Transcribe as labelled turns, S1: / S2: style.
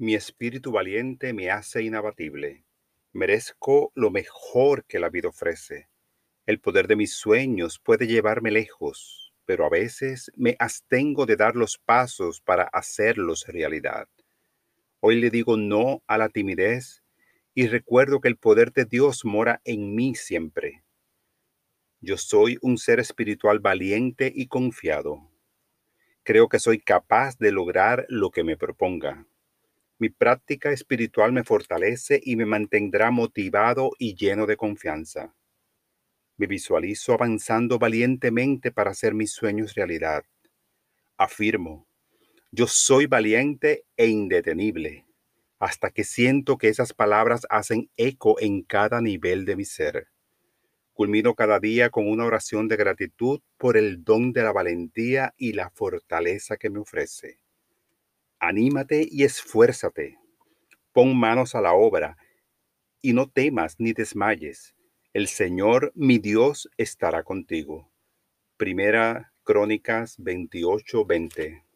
S1: Mi espíritu valiente me hace inabatible. Merezco lo mejor que la vida ofrece. El poder de mis sueños puede llevarme lejos, pero a veces me abstengo de dar los pasos para hacerlos realidad. Hoy le digo no a la timidez y recuerdo que el poder de Dios mora en mí siempre. Yo soy un ser espiritual valiente y confiado. Creo que soy capaz de lograr lo que me proponga. Mi práctica espiritual me fortalece y me mantendrá motivado y lleno de confianza. Me visualizo avanzando valientemente para hacer mis sueños realidad. Afirmo, yo soy valiente e indetenible, hasta que siento que esas palabras hacen eco en cada nivel de mi ser. Culmino cada día con una oración de gratitud por el don de la valentía y la fortaleza que me ofrece. Anímate y esfuérzate. Pon manos a la obra y no temas ni desmayes. El Señor, mi Dios, estará contigo. Primera Crónicas 28:20